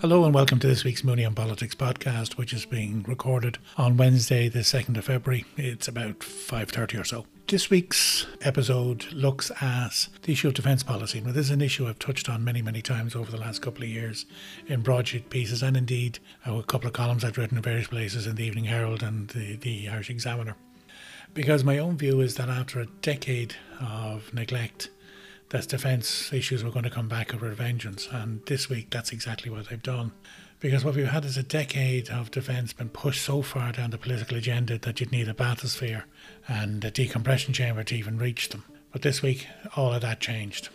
Hello and welcome to this week's Mooney on Politics podcast, which is being recorded on Wednesday, the 2nd of February. It's about 5.30 or so. This week's episode looks at the issue of defence policy. Now, this is an issue I've touched on many, many times over the last couple of years in broadsheet pieces and indeed a couple of columns I've written in various places in the Evening Herald and the, the Irish Examiner. Because my own view is that after a decade of neglect, that defence issues were going to come back with vengeance. And this week, that's exactly what they've done. Because what we've had is a decade of defence been pushed so far down the political agenda that you'd need a bathysphere and a decompression chamber to even reach them. But this week, all of that changed.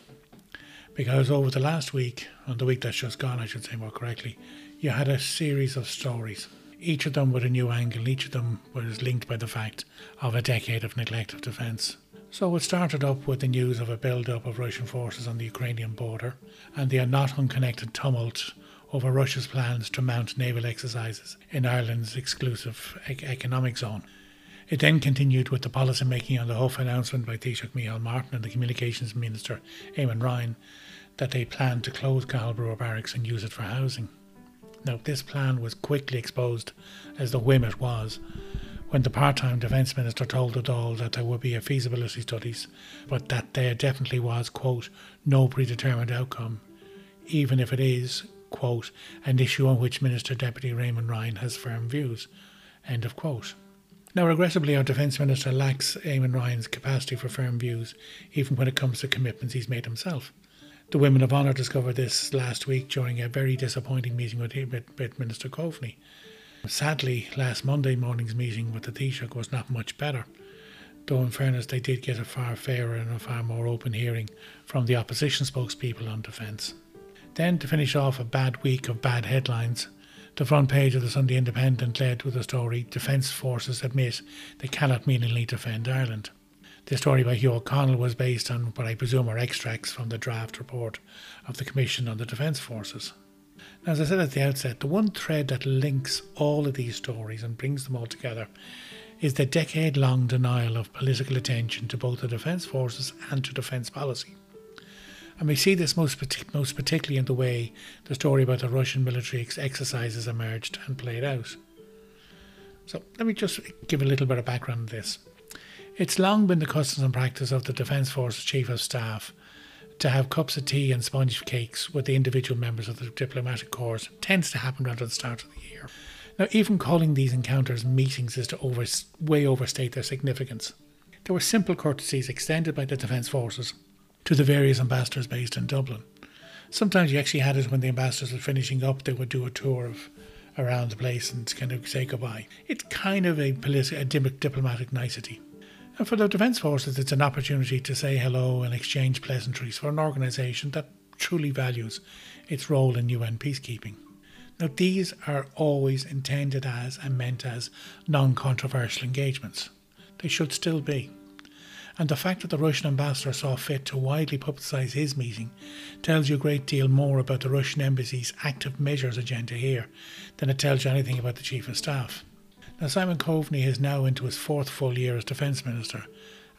Because over the last week, and the week that's just gone, I should say more correctly, you had a series of stories. Each of them with a new angle, each of them was linked by the fact of a decade of neglect of defence. So it started up with the news of a build-up of Russian forces on the Ukrainian border and the not unconnected tumult over Russia's plans to mount naval exercises in Ireland's exclusive economic zone. It then continued with the policy making on the Huff announcement by Taoiseach Micheál Martin and the Communications Minister Eamon Ryan that they planned to close Cathal Brugha Barracks and use it for housing. Now, this plan was quickly exposed as the whim it was when the part-time defence minister told the Dáil that there would be a feasibility studies, but that there definitely was, quote, no predetermined outcome, even if it is, quote, an issue on which Minister Deputy Eamon Ryan has firm views, end of quote. Now, regrettably, our Defence Minister lacks Eamon Ryan's capacity for firm views, even when it comes to commitments he's made himself. The Women of Honour discovered this last week during a very disappointing meeting with, with, with Minister Coveney. Sadly, last Monday morning's meeting with the Taoiseach was not much better, though in fairness they did get a far fairer and a far more open hearing from the opposition spokespeople on defence. Then, to finish off a bad week of bad headlines, the front page of the Sunday Independent led with the story Defence Forces admit they cannot meaningfully defend Ireland. The story by Hugh O'Connell was based on what I presume are extracts from the draft report of the Commission on the Defence Forces. As I said at the outset, the one thread that links all of these stories and brings them all together is the decade long denial of political attention to both the Defence Forces and to defence policy. And we see this most, most particularly in the way the story about the Russian military ex- exercises emerged and played out. So let me just give a little bit of background on this. It's long been the customs and practice of the Defence Forces Chief of Staff to have cups of tea and sponge cakes with the individual members of the diplomatic corps tends to happen at the start of the year. Now, even calling these encounters meetings is to over, way overstate their significance. There were simple courtesies extended by the Defence Forces to the various ambassadors based in Dublin. Sometimes you actually had it when the ambassadors were finishing up, they would do a tour of around the place and kind of say goodbye. It's kind of a, politi- a diplomatic nicety. And for the Defence Forces, it's an opportunity to say hello and exchange pleasantries for an organisation that truly values its role in UN peacekeeping. Now, these are always intended as and meant as non controversial engagements. They should still be. And the fact that the Russian ambassador saw fit to widely publicise his meeting tells you a great deal more about the Russian embassy's active measures agenda here than it tells you anything about the Chief of Staff. Now, Simon Coveney is now into his fourth full year as Defence Minister,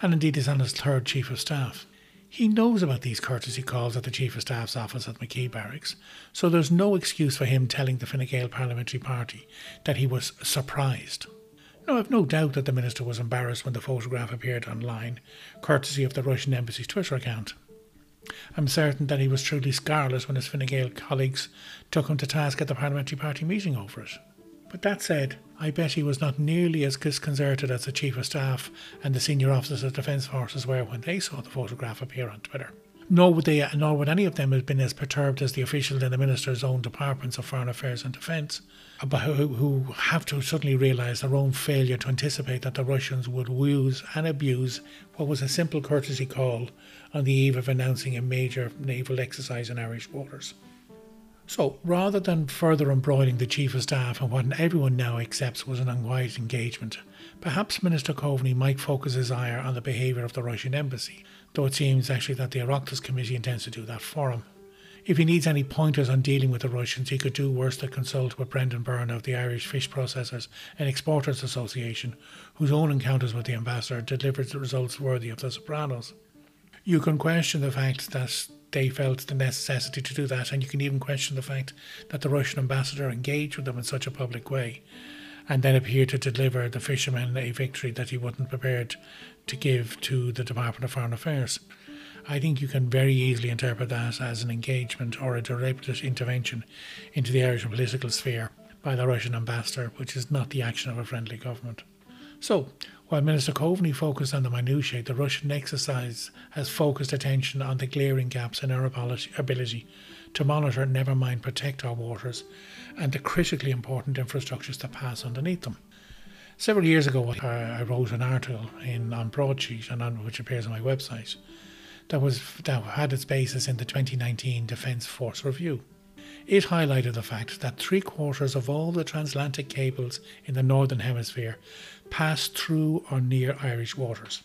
and indeed is on his third Chief of Staff. He knows about these courtesy calls at the Chief of Staff's office at McKee Barracks, so there's no excuse for him telling the Fine Gael Parliamentary Party that he was surprised. Now, I've no doubt that the Minister was embarrassed when the photograph appeared online, courtesy of the Russian Embassy's Twitter account. I'm certain that he was truly scarlet when his Fine Gael colleagues took him to task at the Parliamentary Party meeting over it. But that said, I bet he was not nearly as disconcerted as the Chief of Staff and the senior officers of Defence Forces were when they saw the photograph appear on Twitter. Nor would they, nor would any of them have been as perturbed as the officials in the Minister's own departments of Foreign Affairs and Defence, who, who have to suddenly realise their own failure to anticipate that the Russians would use and abuse what was a simple courtesy call on the eve of announcing a major naval exercise in Irish waters. So rather than further embroiling the Chief of Staff on what everyone now accepts was an unwise engagement, perhaps Minister Coveney might focus his ire on the behaviour of the Russian embassy, though it seems actually that the Oireachtas Committee intends to do that for him. If he needs any pointers on dealing with the Russians, he could do worse than consult with Brendan Byrne of the Irish Fish Processors and Exporters Association, whose own encounters with the ambassador delivered results worthy of the Sopranos. You can question the fact that they felt the necessity to do that, and you can even question the fact that the Russian ambassador engaged with them in such a public way and then appeared to deliver the fishermen a victory that he wasn't prepared to give to the Department of Foreign Affairs. I think you can very easily interpret that as an engagement or a deliberate intervention into the Irish political sphere by the Russian ambassador, which is not the action of a friendly government. So, while Minister Coveney focused on the minutiae, the Russian exercise has focused attention on the glaring gaps in our ability to monitor, never mind protect our waters, and the critically important infrastructures that pass underneath them. Several years ago, I wrote an article in on Broadsheet, and on, which appears on my website, that was that had its basis in the 2019 Defence Force Review. It highlighted the fact that three quarters of all the transatlantic cables in the Northern Hemisphere pass through or near Irish waters.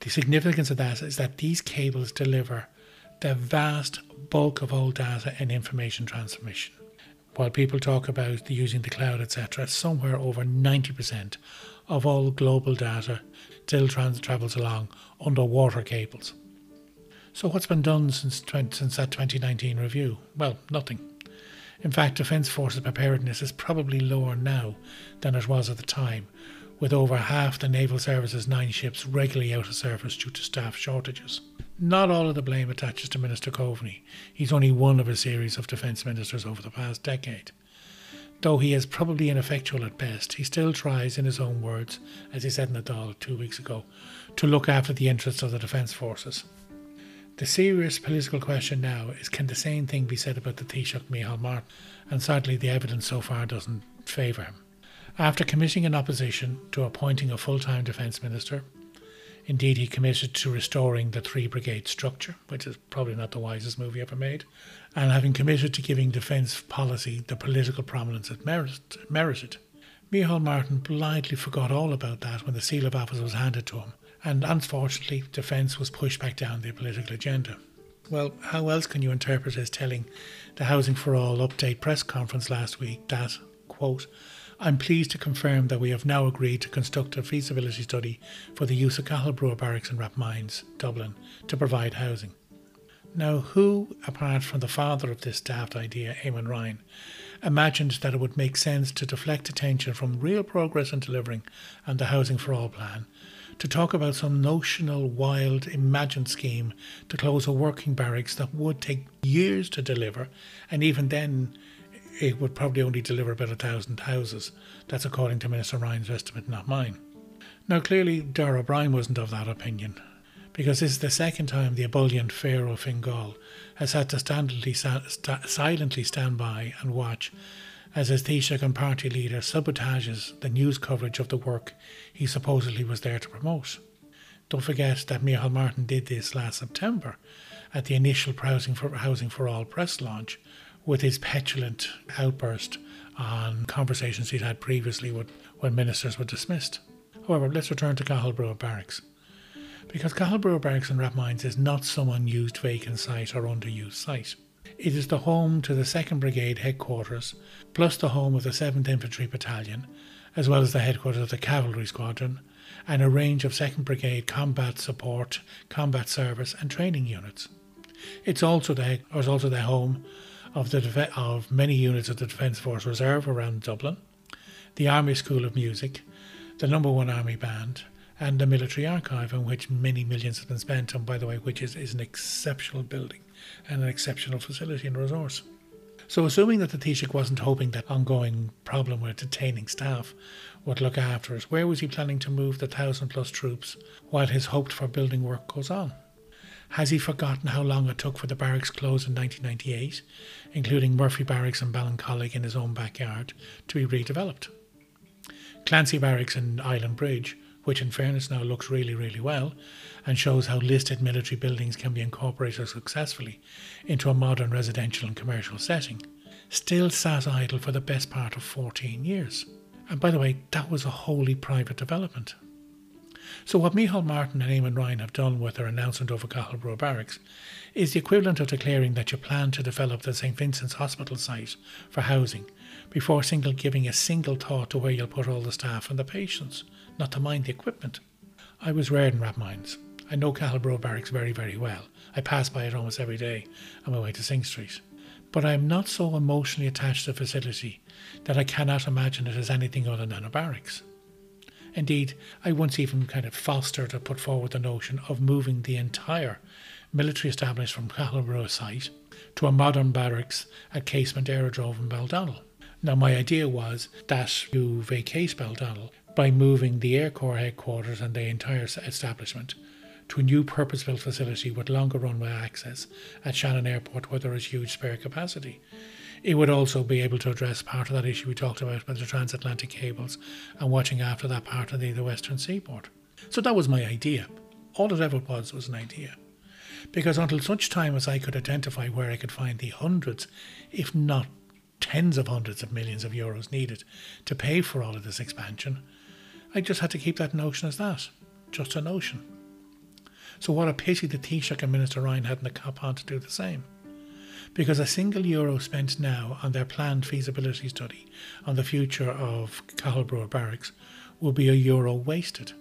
The significance of that is that these cables deliver the vast bulk of all data and information transmission. While people talk about using the cloud, etc., somewhere over 90% of all global data still trans- travels along underwater cables. So, what's been done since, 20, since that 2019 review? Well, nothing. In fact, Defence Forces preparedness is probably lower now than it was at the time, with over half the Naval Service's nine ships regularly out of service due to staff shortages. Not all of the blame attaches to Minister Coveney. He's only one of a series of defence ministers over the past decade. Though he is probably ineffectual at best, he still tries, in his own words, as he said in the Dáil two weeks ago, to look after the interests of the Defence Forces. The serious political question now is can the same thing be said about the Taoiseach Micheál Martin? And sadly, the evidence so far doesn't favour him. After committing an opposition to appointing a full time defence minister, indeed he committed to restoring the three brigade structure, which is probably not the wisest move he ever made, and having committed to giving defence policy the political prominence it merited. Micheál Martin blithely forgot all about that when the seal of office was handed to him, and unfortunately, defence was pushed back down the political agenda. Well, how else can you interpret his telling the Housing for All update press conference last week that, quote, I'm pleased to confirm that we have now agreed to construct a feasibility study for the use of Cahal Barracks and Rathmines, Dublin, to provide housing. Now, who, apart from the father of this daft idea, Eamon Ryan, imagined that it would make sense to deflect attention from real progress in delivering and the Housing for All plan to talk about some notional, wild, imagined scheme to close a working barracks that would take years to deliver, and even then it would probably only deliver about a thousand houses. That's according to Minister Ryan's estimate, not mine. Now, clearly, Darragh O'Brien wasn't of that opinion, because this is the second time the ebullient Pharaoh Fingal has had to silently, silently stand by and watch as his Taoiseach and party leader sabotages the news coverage of the work he supposedly was there to promote. Don't forget that Micheál Martin did this last September at the initial Housing for, Housing for All press launch, with his petulant outburst on conversations he'd had previously with, when ministers were dismissed. However, let's return to Cathal Brugha Barracks. Because Cathal Brugha Barracks and Rathmines is not some unused vacant site or underused site. It is the home to the 2nd Brigade headquarters, plus the home of the 7th Infantry Battalion, as well as the headquarters of the Cavalry Squadron, and a range of 2nd Brigade combat support, combat service, and training units. It's also the, it's also the home of, the of many units of the Defence Force Reserve around Dublin, the Army School of Music, the Number One Army Band, and the Military Archive, in which many millions have been spent, and by the way, which is, is an exceptional building and an exceptional facility and resource. So, assuming that the Taoiseach wasn't hoping that ongoing problem with detaining staff would look after it, where was he planning to move the thousand plus troops while his hoped for building work goes on? Has he forgotten how long it took for the barracks closed in 1998, including Murphy Barracks and Ballincollig in his own backyard, to be redeveloped? Clancy Barracks and Island Bridge, which in fairness now looks really, really well, and shows how listed military buildings can be incorporated successfully into a modern residential and commercial setting, still sat idle for the best part of 14 years. And by the way, that was a wholly private development. So, what Micheál Martin and Eamon Ryan have done with their announcement over Brugha Barracks is the equivalent of declaring that you plan to develop the St Vincent's Hospital site for housing before single giving a single thought to where you'll put all the staff and the patients, not to mind the equipment. I was reared in Rathmines. I know Cathal Brugha Barracks very, very well. I pass by it almost every day on my way to Synge Street. But I am not so emotionally attached to the facility that I cannot imagine it as anything other than a barracks. Indeed, I once even kind of fostered or put forward the notion of moving the entire military establishment from Cathal Brugha site to a modern barracks at Casement Aerodrome in Baldonnel. Now, my idea was that you vacate Baldonnel by moving the Air Corps headquarters and the entire establishment to a new purpose built facility with longer runway access at Shannon Airport where there is huge spare capacity. It would also be able to address part of that issue we talked about with the transatlantic cables and watching after that part of the, the western seaboard. So that was my idea. All it ever was was an idea. Because until such time as I could identify where I could find the hundreds, if not tens of hundreds of millions of euros needed to pay for all of this expansion, I just had to keep that notion as that, just a notion. So what a pity that Taoiseach and Minister Ryan hadn't the cop on to do the same. Because a single euro spent now on their planned feasibility study on the future of Cathal Brugha Barracks will be a euro wasted.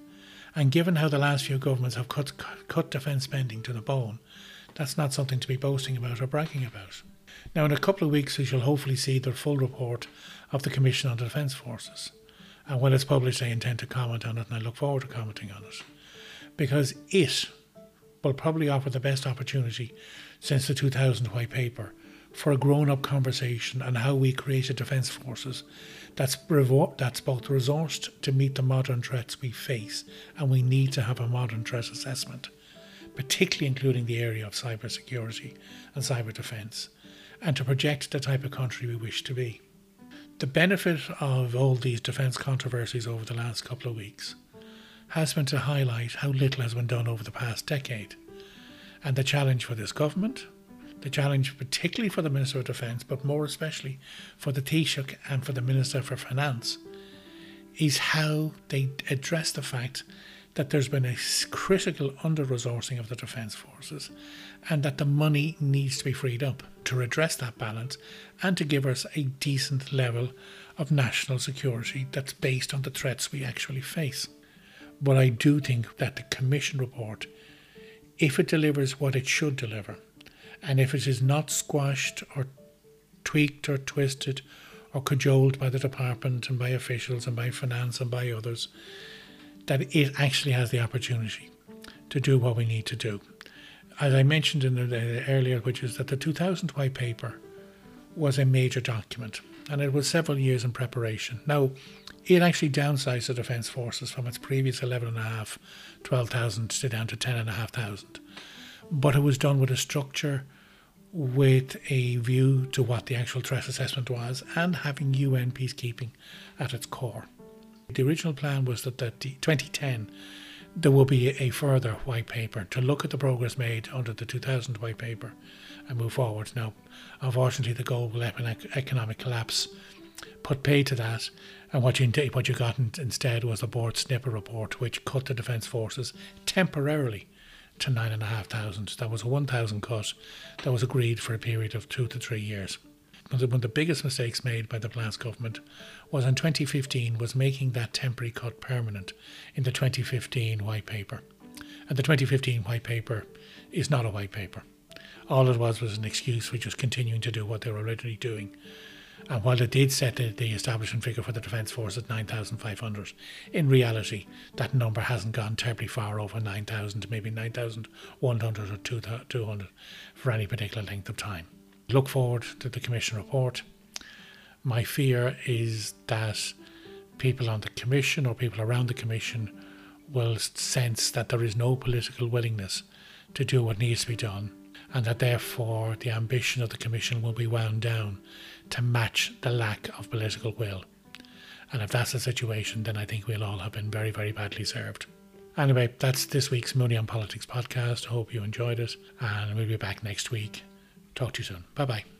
And given how the last few governments have cut, cut defence spending to the bone, that's not something to be boasting about or bragging about. Now, in a couple of weeks, we shall hopefully see the full report of the Commission on the Defence Forces. And when it's published, I intend to comment on it, and I look forward to commenting on it. Because it will probably offer the best opportunity since the 2000 White Paper for a grown up conversation on how we create a defence forces that's, that's both resourced to meet the modern threats we face, and we need to have a modern threat assessment, particularly including the area of cybersecurity and cyber defence, and to project the type of country we wish to be. The benefit of all these defence controversies over the last couple of weeks has been to highlight how little has been done over the past decade. And the challenge for this government, the challenge particularly for the Minister of Defence, but more especially for the Taoiseach and for the Minister for Finance, is how they address the fact that there's been a critical under resourcing of the Defence Forces and that the money needs to be freed up to redress that balance and to give us a decent level of national security that's based on the threats we actually face. But I do think that the Commission report, if it delivers what it should deliver, and if it is not squashed or tweaked or twisted or cajoled by the department and by officials and by finance and by others, that it actually has the opportunity to do what we need to do. As I mentioned in the, earlier, which is that the 2000 white paper was a major document and it was several years in preparation. Now, it actually downsized the Defence Forces from its previous 11.5, 12,000 to down to 10,500 but it was done with a structure with a view to what the actual threat assessment was and having UN peacekeeping at its core. The original plan was that, that 2010 there will be a further white paper to look at the progress made under the 2000 white paper and move forward. Now, unfortunately, the global economic collapse put pay to that, and what you what you got instead was the Bord Snip Nua report, which cut the defence forces temporarily to 9,500. That was a 1,000 cut that was agreed for a period of two to three years. One of the biggest mistakes made by the last government was in 2015 was making that temporary cut permanent in the 2015 white paper. And the 2015 white paper is not a white paper. All it was was an excuse for just continuing to do what they were already doing and while it did set the, the establishment figure for the Defence Force at 9,500, in reality, that number hasn't gone terribly far over 9,000, maybe 9,100 or 200 for any particular length of time. Look forward to the Commission report. My fear is that people on the Commission or people around the Commission will sense that there is no political willingness to do what needs to be done, and that therefore the ambition of the Commission will be wound down to match the lack of political will. And if that's the situation, then I think we'll all have been very, very badly served. Anyway, that's this week's Mooney on Politics podcast. I hope you enjoyed it, and we'll be back next week. Talk to you soon. Bye bye.